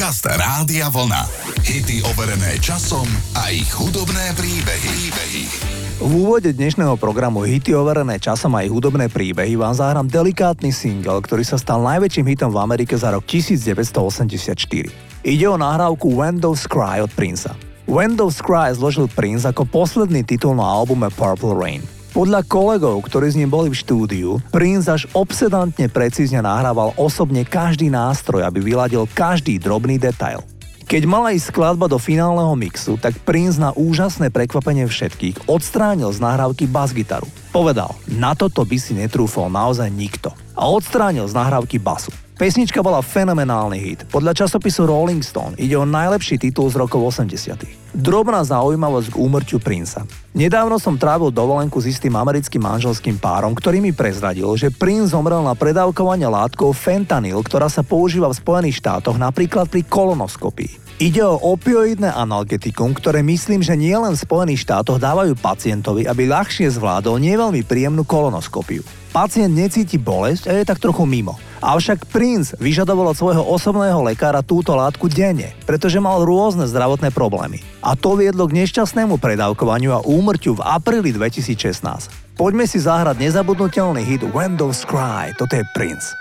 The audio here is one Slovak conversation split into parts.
Podcast Rádia Vlna. Hity overené časom a ich hudobné príbehy. príbehy. V úvode dnešného programu Hity overené časom a ich hudobné príbehy vám zahrám delikátny single, ktorý sa stal najväčším hitom v Amerike za rok 1984. Ide o nahrávku Windows Cry od Princa. Windows Cry zložil Prince ako posledný titul na albume Purple Rain. Podľa kolegov, ktorí s ním boli v štúdiu, Prince až obsedantne precízne nahrával osobne každý nástroj, aby vyladil každý drobný detail. Keď mala ísť skladba do finálneho mixu, tak Prince na úžasné prekvapenie všetkých odstránil z nahrávky bas-gitaru. Povedal, na toto by si netrúfol naozaj nikto. A odstránil z nahrávky basu. Pesnička bola fenomenálny hit. Podľa časopisu Rolling Stone ide o najlepší titul z rokov 80. Drobná zaujímavosť k úmrťu princa. Nedávno som trávil dovolenku s istým americkým manželským párom, ktorý mi prezradil, že princ zomrel na predávkovanie látkou fentanyl, ktorá sa používa v Spojených štátoch napríklad pri kolonoskopii. Ide o opioidné analgetikum, ktoré myslím, že nielen v Spojených štátoch dávajú pacientovi, aby ľahšie zvládol neveľmi príjemnú kolonoskopiu. Pacient necíti bolesť a je tak trochu mimo. Avšak princ vyžadoval od svojho osobného lekára túto látku denne, pretože mal rôzne zdravotné problémy. A to viedlo k nešťastnému predávkovaniu a úmrťu v apríli 2016. Poďme si zahrať nezabudnutelný hit Windows Cry, toto je Prince.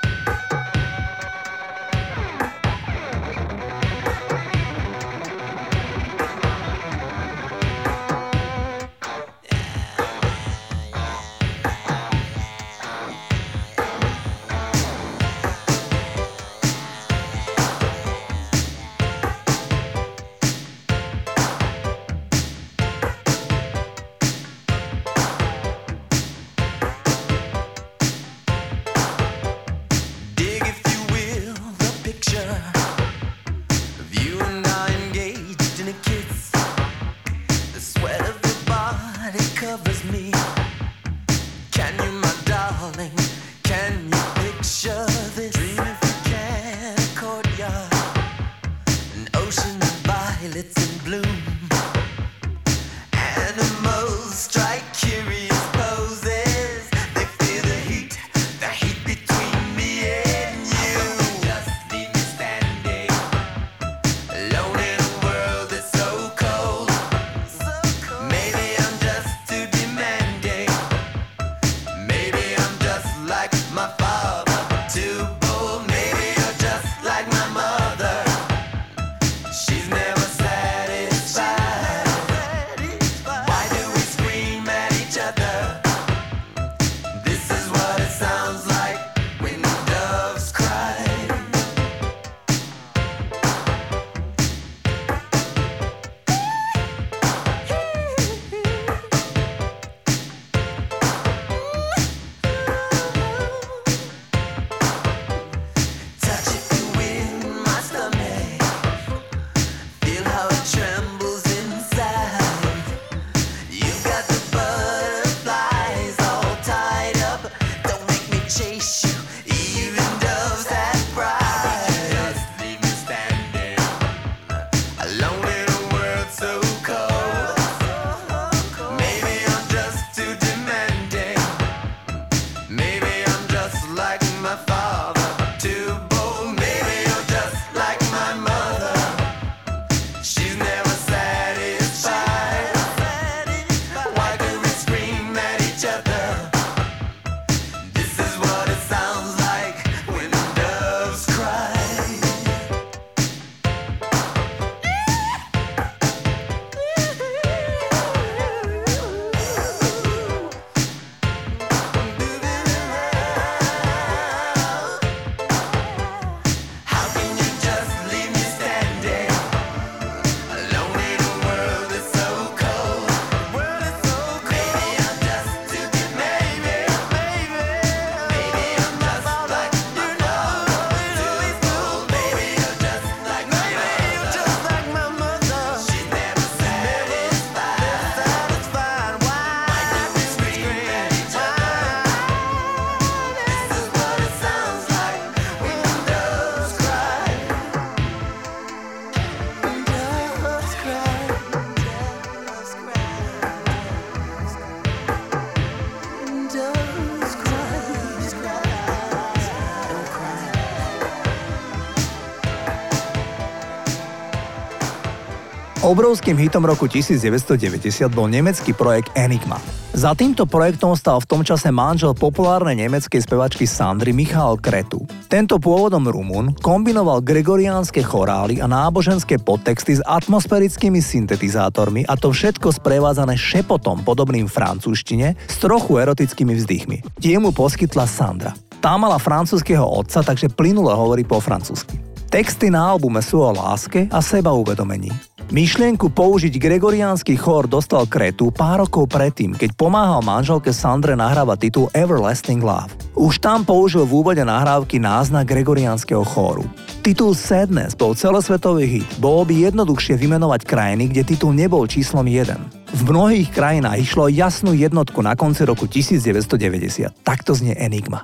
Obrovským hitom roku 1990 bol nemecký projekt Enigma. Za týmto projektom stal v tom čase manžel populárnej nemeckej spevačky Sandry Michal Kretu. Tento pôvodom Rumun kombinoval gregoriánske chorály a náboženské podtexty s atmosférickými syntetizátormi a to všetko sprevádzané šepotom podobným francúzštine s trochu erotickými vzdychmi. Tie mu poskytla Sandra. Tá mala francúzského otca, takže plynule hovorí po francúzsky. Texty na albume sú o láske a seba uvedomení. Myšlienku použiť gregoriánsky chór dostal Kretu pár rokov predtým, keď pomáhal manželke Sandre nahrávať titul Everlasting Love. Už tam použil v úvode nahrávky náznak gregoriánskeho chóru. Titul Sadness bol celosvetový hit. Bolo by jednoduchšie vymenovať krajiny, kde titul nebol číslom 1. V mnohých krajinách išlo jasnú jednotku na konci roku 1990. Takto znie Enigma.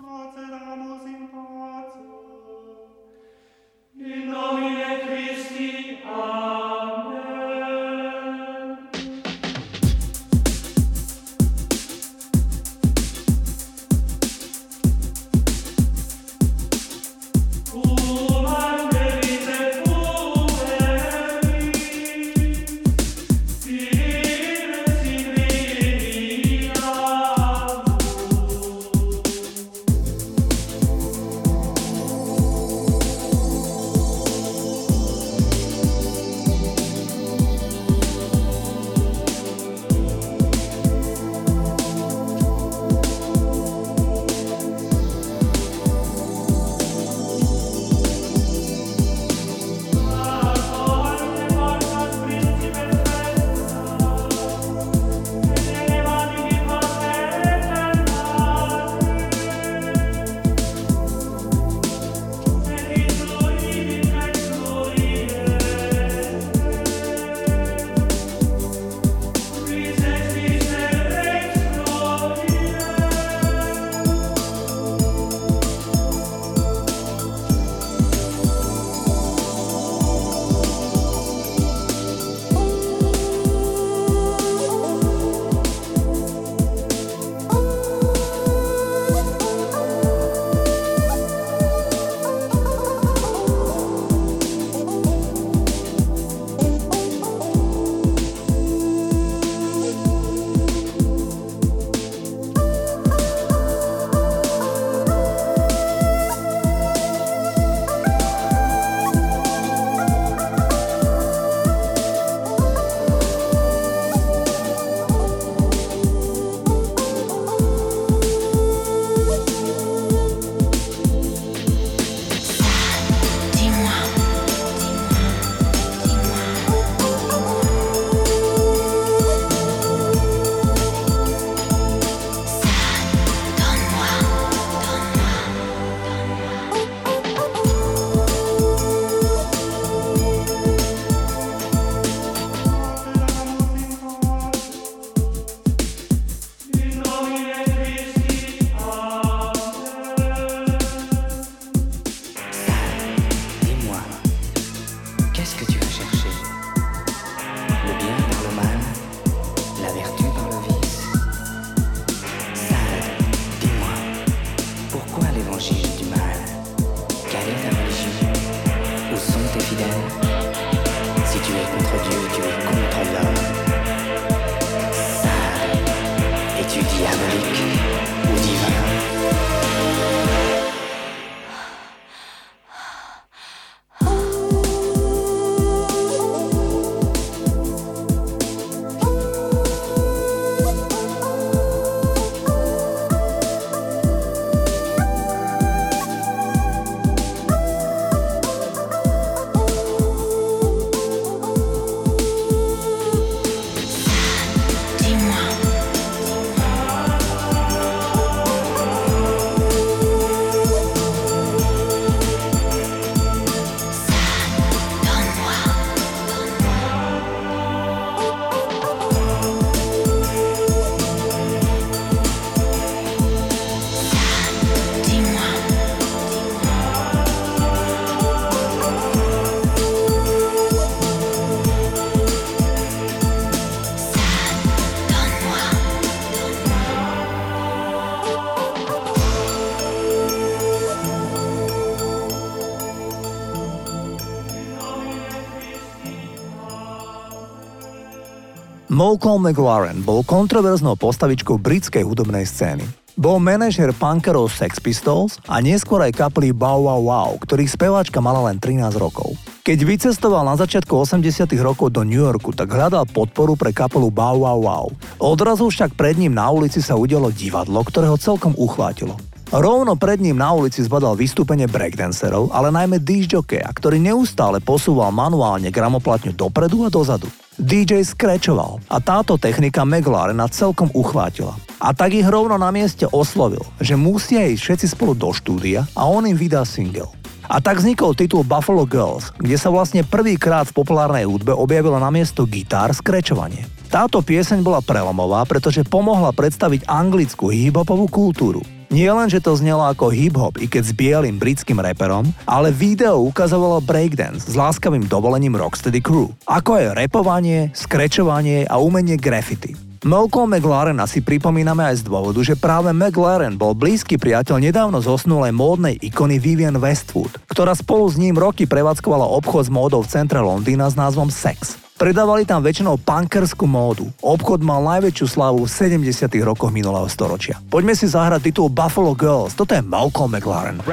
Malcolm McLaren bol kontroverznou postavičkou britskej hudobnej scény. Bol manažer punkerov Sex Pistols a neskôr aj kapely Bow Wow Wow, ktorých speváčka mala len 13 rokov. Keď vycestoval na začiatku 80 rokov do New Yorku, tak hľadal podporu pre kapelu Bow Wow Wow. Odrazu však pred ním na ulici sa udialo divadlo, ktoré ho celkom uchvátilo. Rovno pred ním na ulici zbadal vystúpenie breakdancerov, ale najmä disjokeja, ktorý neustále posúval manuálne gramoplatňu dopredu a dozadu. DJ skrečoval a táto technika McLarena celkom uchvátila. A tak ich rovno na mieste oslovil, že musia ísť všetci spolu do štúdia a on im vydá single. A tak vznikol titul Buffalo Girls, kde sa vlastne prvýkrát v populárnej hudbe objavila na miesto gitár skrečovanie. Táto pieseň bola prelomová, pretože pomohla predstaviť anglickú hip-hopovú kultúru. Nie len, že to znelo ako hip-hop, i keď s bielým britským reperom, ale video ukazovalo breakdance s láskavým dovolením Rocksteady Crew, ako aj repovanie, skrečovanie a umenie graffiti. Malcolm McLaren si pripomíname aj z dôvodu, že práve McLaren bol blízky priateľ nedávno zosnulej módnej ikony Vivian Westwood, ktorá spolu s ním roky prevádzkovala obchod s módou v centre Londýna s názvom Sex. Predávali tam väčšinou punkerskú módu. Obchod mal najväčšiu slávu v 70. rokoch minulého storočia. Poďme si zahrať titul Buffalo Girls. Toto je Malcolm McLaren.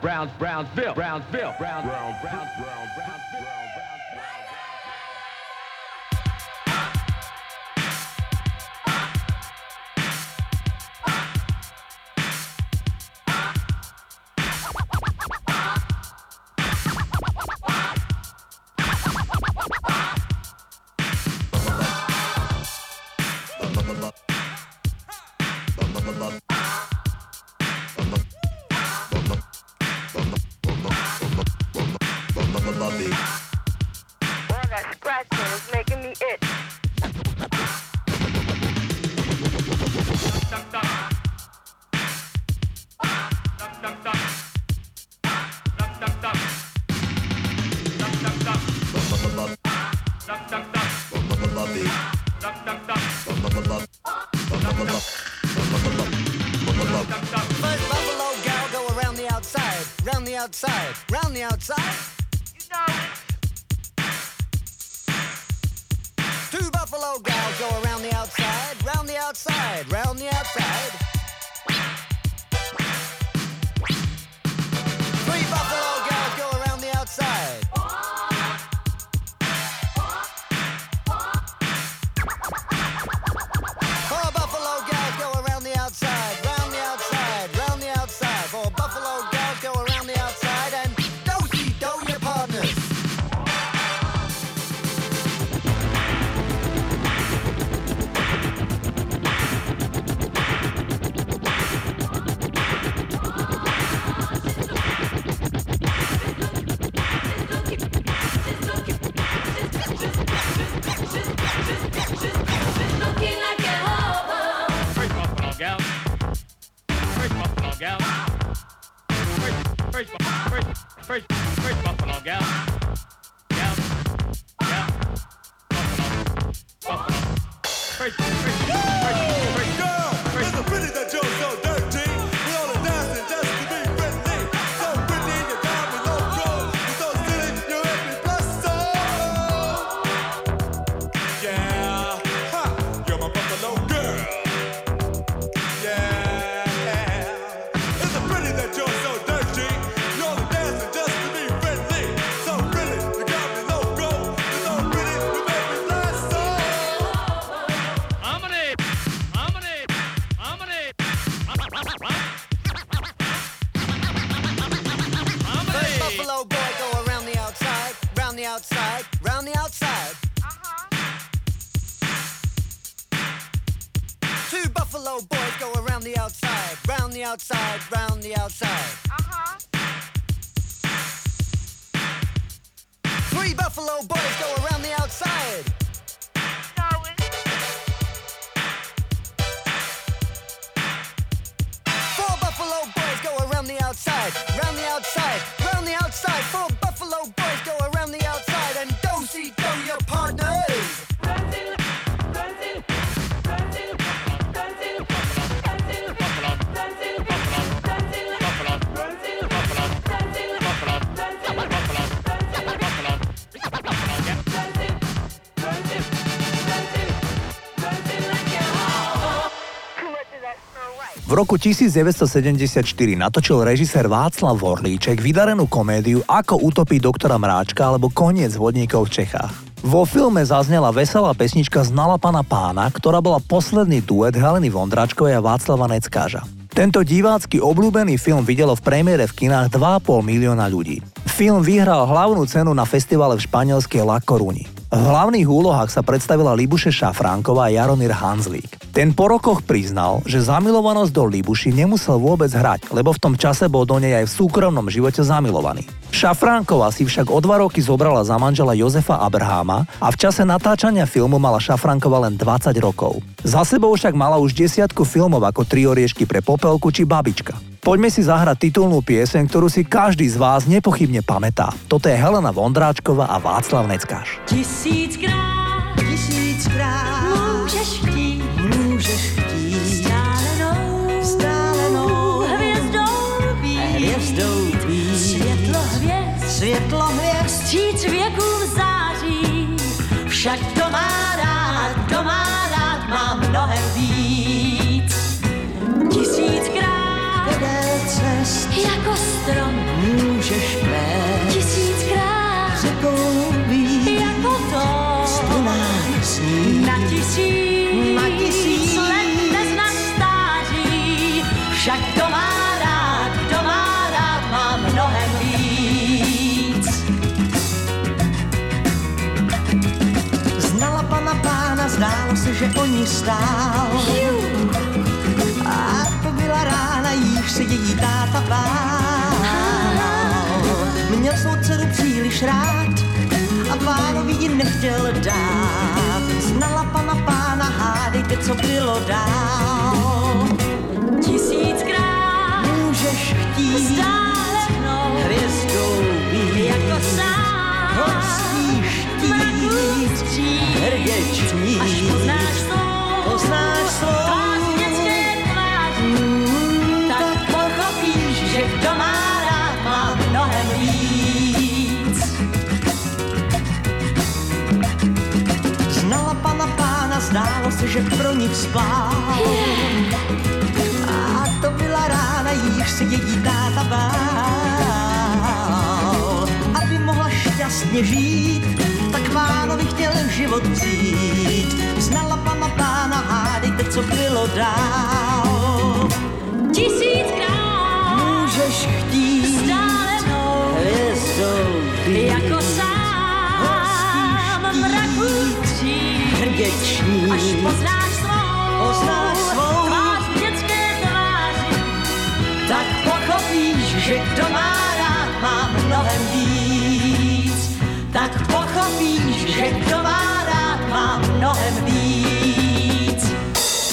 Brownsville, Brownsville, first. Roku 1974 natočil režisér Václav Vorlíček vydarenú komédiu Ako utopiť doktora Mráčka alebo Koniec vodníkov v Čechách. Vo filme zaznela veselá pesnička Znala pana pána, ktorá bola posledný duet Heleny Vondračkovej a Václava Neckáža. Tento divácky obľúbený film videlo v premiére v kinách 2,5 milióna ľudí. Film vyhral hlavnú cenu na festivale v španielskej La Coruni. V hlavných úlohách sa predstavila Libuše Šafránková a Jaromír Hanzlík. Ten po rokoch priznal, že zamilovanosť do Libuši nemusel vôbec hrať, lebo v tom čase bol do nej aj v súkromnom živote zamilovaný. Šafránková si však o dva roky zobrala za manžela Jozefa Abraháma a v čase natáčania filmu mala Šafránková len 20 rokov. Za sebou však mala už desiatku filmov ako Tri oriešky pre popelku či Babička. Poďme si zahrať titulnú pieseň, ktorú si každý z vás nepochybne pamätá. Toto je Helena Vondráčková a Václav Neckáš. Tisíckrát, tisíckrát môžeš chtít, môžeš chtít. vzdálenou, vzdálenou hviezdou být, hviezdou být, světlo hvězd, světlo hvězd, vstříc věkům září, však to ní stál. A to byla rána, jíž se její táta bál. Měl svou dceru příliš rád a pánovi ji nechtěl dát. Znala pana pána, hádejte, co bylo dál. Tisíckrát můžeš chtít stále mnou hvězdou být jako sám. Musíš že pro ní vzplál. A to byla rána, již se její táta bál. Aby mohla šťastně žít, tak pánovi chtěl život vzít. Znala pana pána, hádejte, co bylo dál. Tisíckrát můžeš chtít stále hvězdou být. Že kdo má rád, má mnohem víc.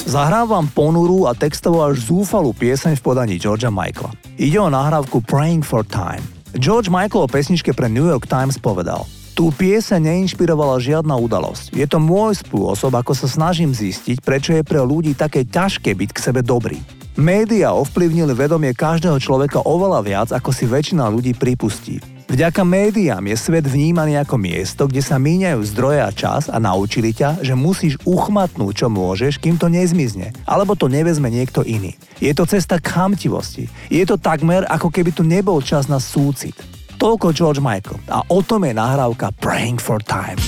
Zahrám vám ponurú a textovo až zúfalú pieseň v podaní Georgia Michaela. Ide o nahrávku Praying for Time. George Michael o pesničke pre New York Times povedal – Tú piese neinšpirovala žiadna udalosť. Je to môj spôsob, ako sa snažím zistiť, prečo je pre ľudí také ťažké byť k sebe dobrý. Média ovplyvnili vedomie každého človeka oveľa viac, ako si väčšina ľudí pripustí. Vďaka médiám je svet vnímaný ako miesto, kde sa míňajú zdroje a čas a naučili ťa, že musíš uchmatnúť, čo môžeš, kým to nezmizne, alebo to nevezme niekto iný. Je to cesta k chamtivosti. Je to takmer, ako keby tu nebol čas na súcit. Toľko George Michael a o tom je nahrávka Praying for Time.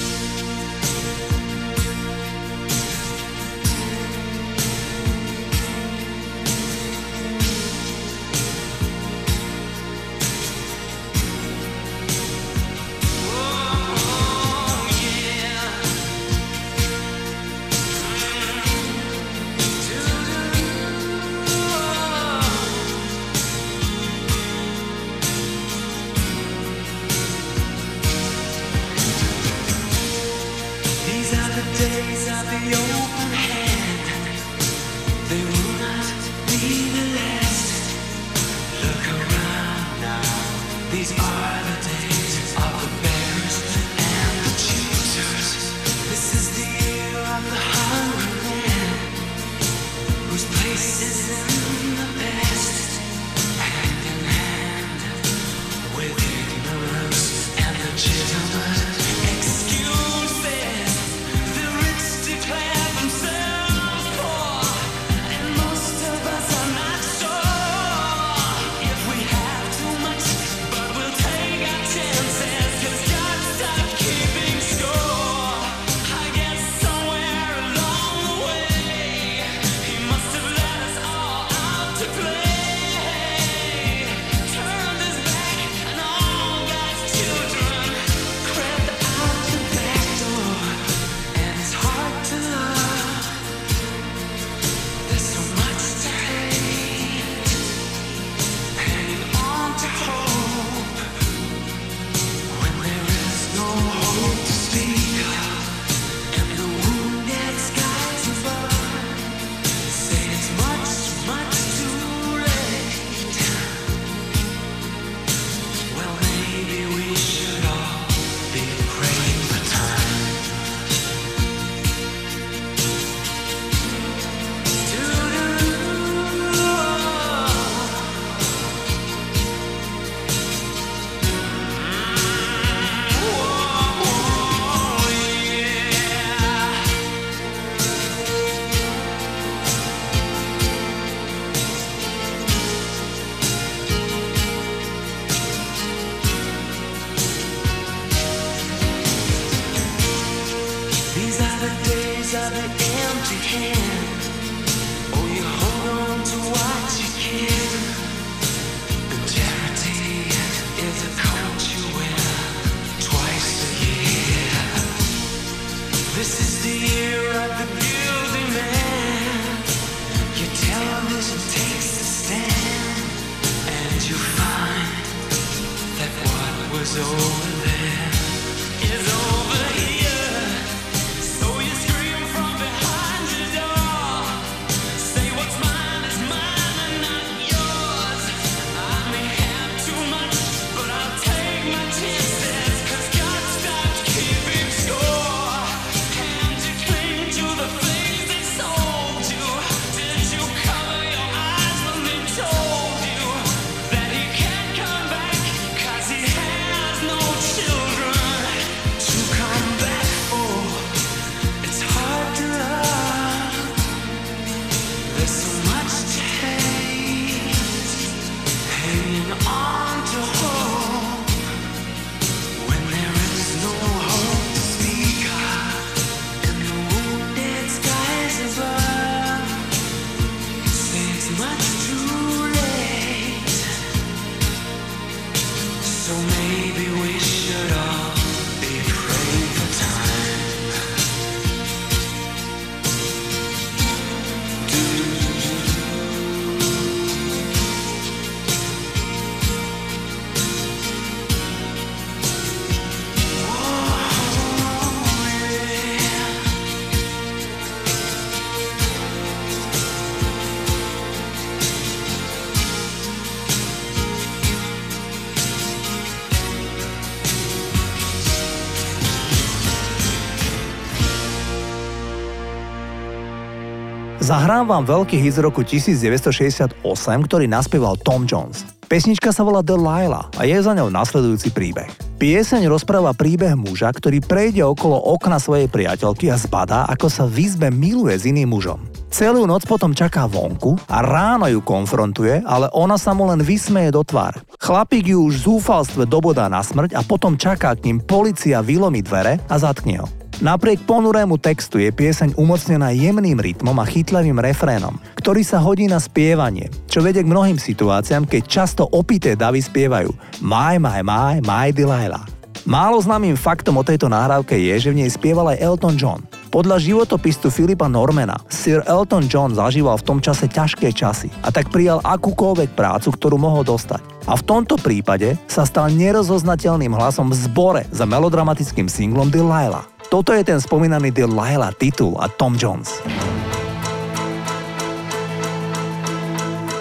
Zahrám vám veľký hit z roku 1968, ktorý naspieval Tom Jones. Pesnička sa volá Delilah a je za ňou nasledujúci príbeh. Pieseň rozpráva príbeh muža, ktorý prejde okolo okna svojej priateľky a zbadá, ako sa v izbe miluje s iným mužom. Celú noc potom čaká vonku a ráno ju konfrontuje, ale ona sa mu len vysmeje do tvár. Chlapík ju už zúfalstve dobodá na smrť a potom čaká k ním policia vylomí dvere a zatkne ho. Napriek ponurému textu je pieseň umocnená jemným rytmom a chytlavým refrénom, ktorý sa hodí na spievanie, čo vedie k mnohým situáciám, keď často opité davy spievajú My, my, my, my Delilah. Málo známym faktom o tejto nahrávke je, že v nej spieval aj Elton John. Podľa životopistu Filipa Normana, Sir Elton John zažíval v tom čase ťažké časy a tak prijal akúkoľvek prácu, ktorú mohol dostať. A v tomto prípade sa stal nerozoznateľným hlasom v zbore za melodramatickým singlom Delilah. Toto je ten spomínaný Delilah titul a Tom Jones.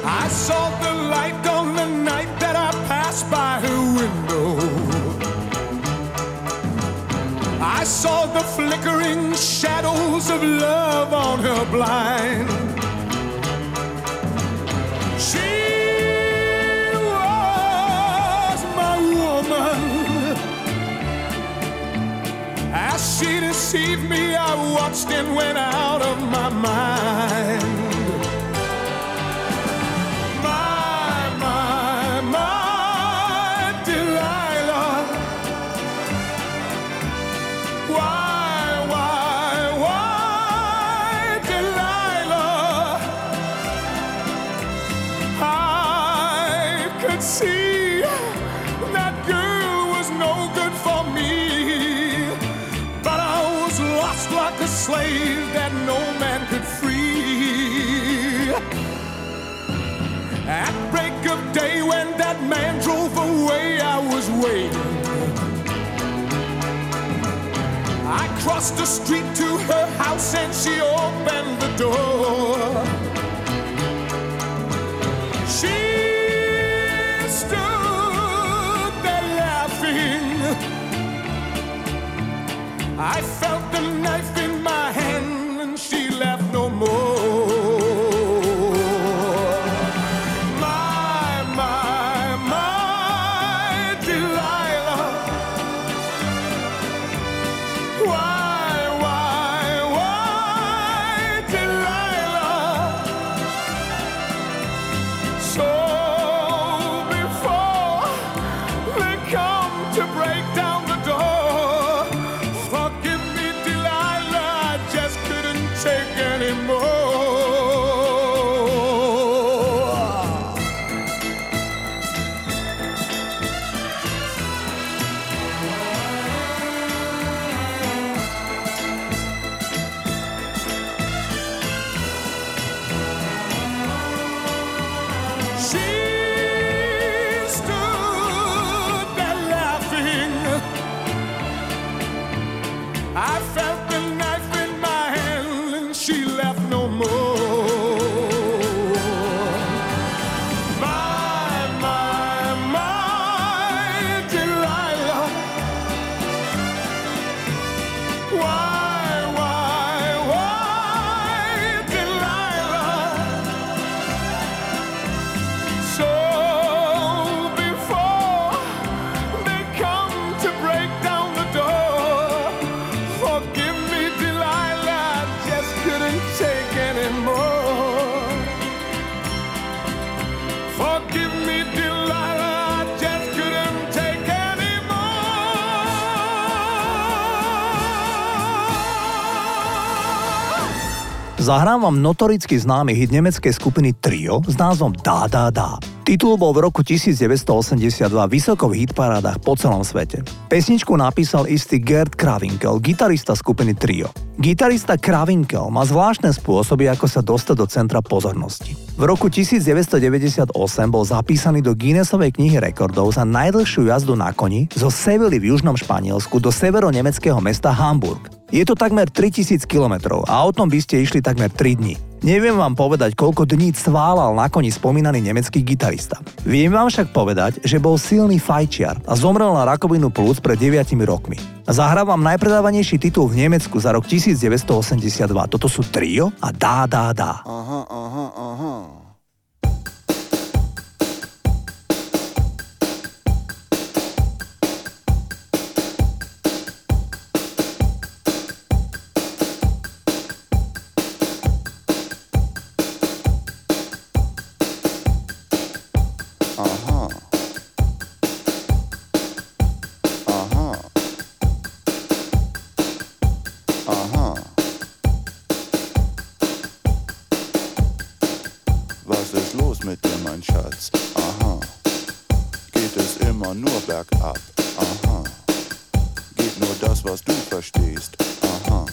I saw the light on the night that I passed by her window. I saw the flickering shadows of love on her blind. she deceived me, I watched and went out of my mind. That man drove away, I was waiting. I crossed the street to her house and she opened the door. She stood there laughing. I felt the knife in my hand take anymore. Zahrám vám notoricky známy hit nemeckej skupiny Trio s názvom Dá, dá, dá. Titul bol v roku 1982 vysoko v hitparádach po celom svete. Pesničku napísal istý Gerd Kravinkel, gitarista skupiny Trio. Gitarista Kravinkel má zvláštne spôsoby, ako sa dostať do centra pozornosti. V roku 1998 bol zapísaný do Guinnessovej knihy rekordov za najdlhšiu jazdu na koni zo Sevily v južnom Španielsku do severo-nemeckého mesta Hamburg. Je to takmer 3000 km a o tom by ste išli takmer 3 dní. Neviem vám povedať, koľko dní cválal na koni spomínaný nemecký gitarista. Viem vám však povedať, že bol silný fajčiar a zomrel na rakovinu plúc pred 9 rokmi. Zahrávam najpredávanejší titul v Nemecku za rok 1982. Toto sú trio a dá, dá, dá. Aha, aha, aha. was du verstehst. Aha,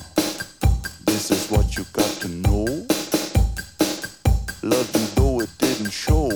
this is what you got to know. Love you though it didn't show.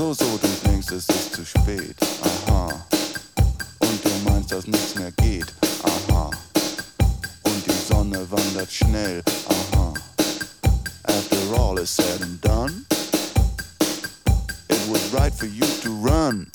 So, so, du denkst, es ist zu spät. Aha. Und du meinst, dass nichts mehr geht. Aha. Und die Sonne wandert schnell. Aha. After all is said and done, it was right for you to run.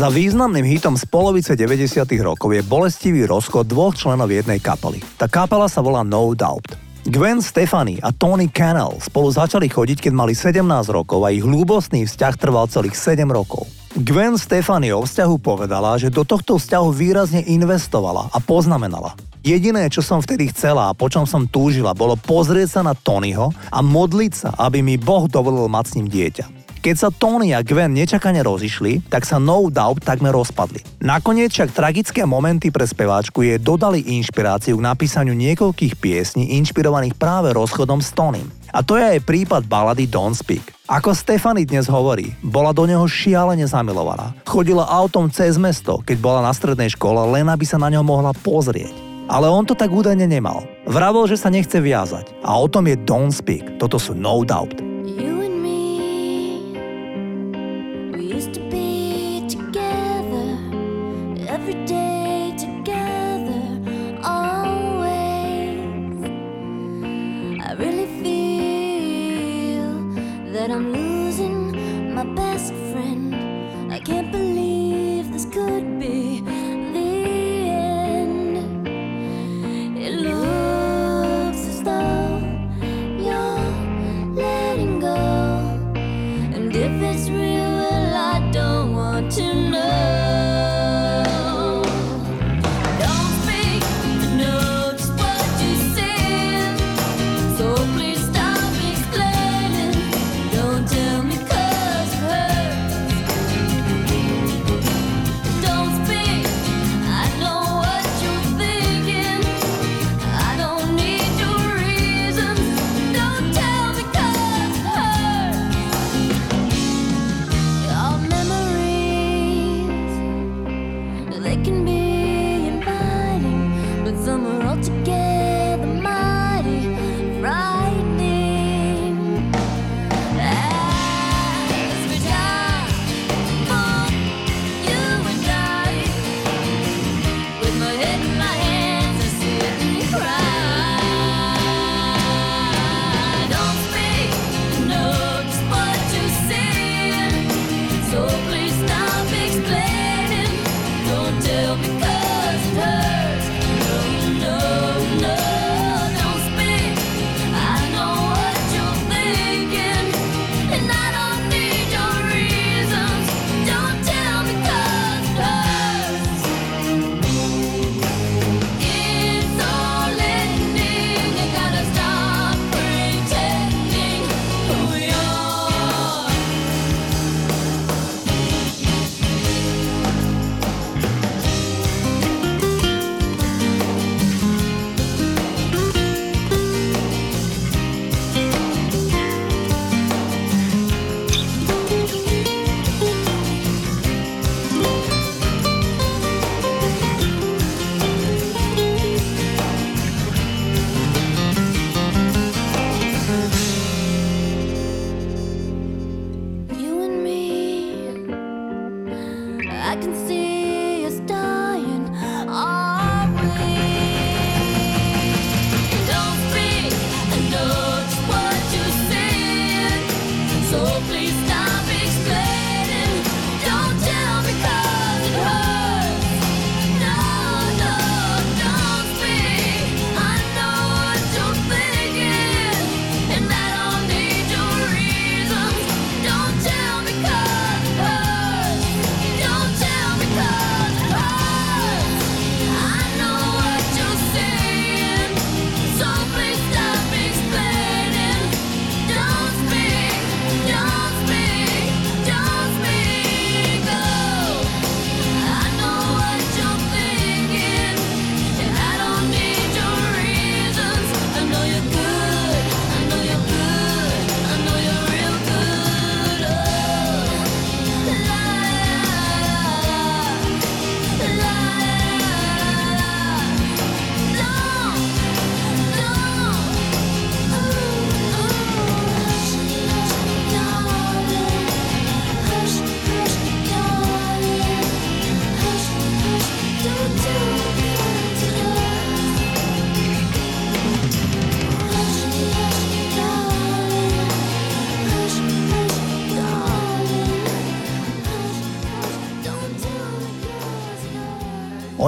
Za významným hitom z polovice 90. rokov je bolestivý rozchod dvoch členov jednej kapely. Tá kapela sa volá No Doubt. Gwen Stefani a Tony Cannell spolu začali chodiť, keď mali 17 rokov a ich ľúbostný vzťah trval celých 7 rokov. Gwen Stefani o vzťahu povedala, že do tohto vzťahu výrazne investovala a poznamenala. Jediné, čo som vtedy chcela a po čom som túžila, bolo pozrieť sa na Tonyho a modliť sa, aby mi Boh dovolil mať s ním dieťa. Keď sa Tony a Gwen nečakane rozišli, tak sa No Doubt takmer rozpadli. Nakoniec však tragické momenty pre speváčku je dodali inšpiráciu k napísaniu niekoľkých piesní inšpirovaných práve rozchodom s Tonym. A to je aj prípad balady Don't Speak. Ako Stefany dnes hovorí, bola do neho šialene zamilovaná. Chodila autom cez mesto, keď bola na strednej škole, len aby sa na ňo mohla pozrieť. Ale on to tak údajne nemal. Vravol, že sa nechce viazať. A o tom je Don't Speak. Toto sú No Doubt.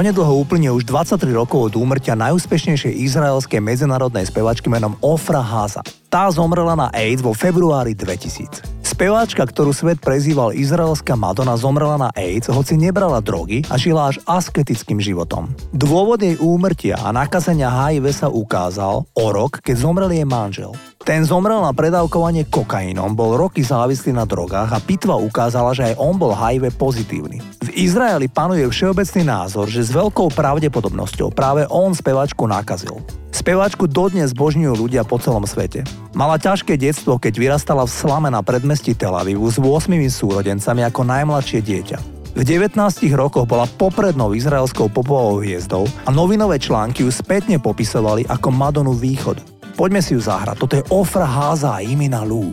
Onedlho úplne už 23 rokov od úmrtia najúspešnejšej izraelskej medzinárodnej spevačky menom Ofra Haza. Tá zomrela na AIDS vo februári 2000. Speváčka, ktorú svet prezýval izraelská Madonna, zomrela na AIDS, hoci nebrala drogy a žila až asketickým životom. Dôvod jej úmrtia a nakazenia HIV sa ukázal o rok, keď zomrel jej manžel. Ten zomrel na predávkovanie kokainom, bol roky závislý na drogách a pitva ukázala, že aj on bol HIV pozitívny. V Izraeli panuje všeobecný názor, že s veľkou pravdepodobnosťou práve on spevačku nakazil. Speváčku dodnes zbožňujú ľudia po celom svete. Mala ťažké detstvo, keď vyrastala v slame na predmestí Tel Avivu s 8 súrodencami ako najmladšie dieťa. V 19 rokoch bola poprednou izraelskou popovou hviezdou a novinové články ju spätne popisovali ako Madonu Východ. Poďme si ju zahrať. Toto je Ofra Háza Imina Lou.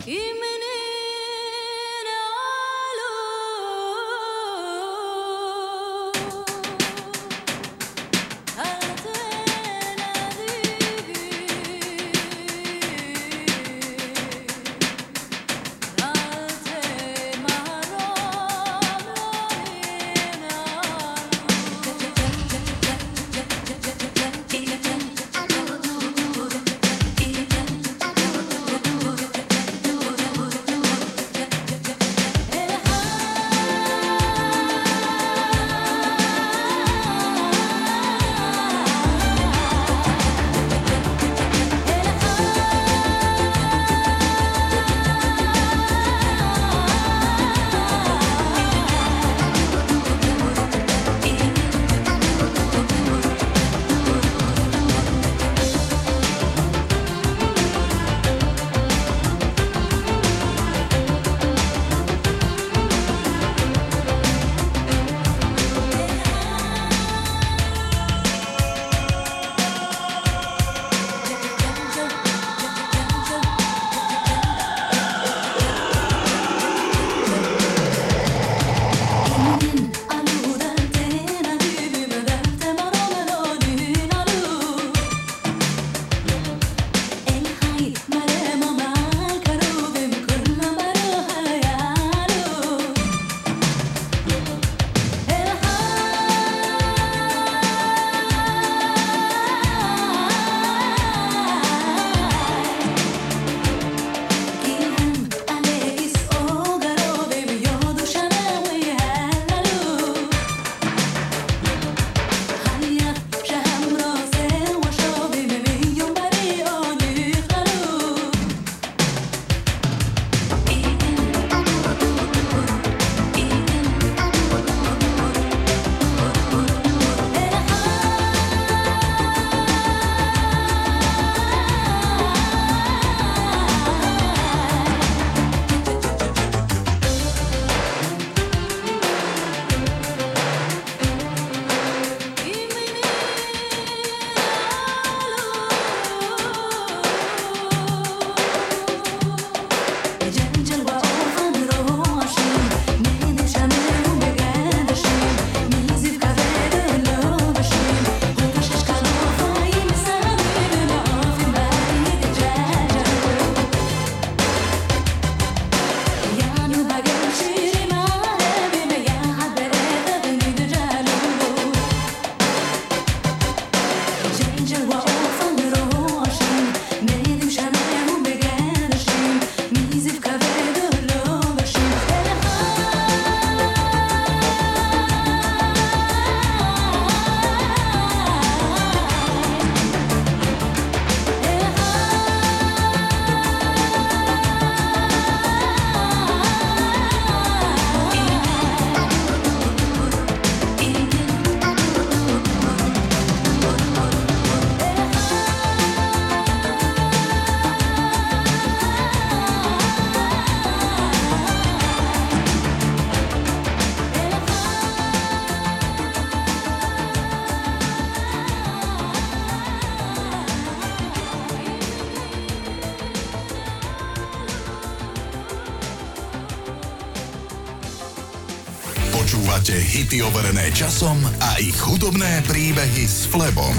Hity overené časom a ich hudobné príbehy s Flebom.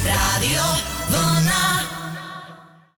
Rádio Vlna.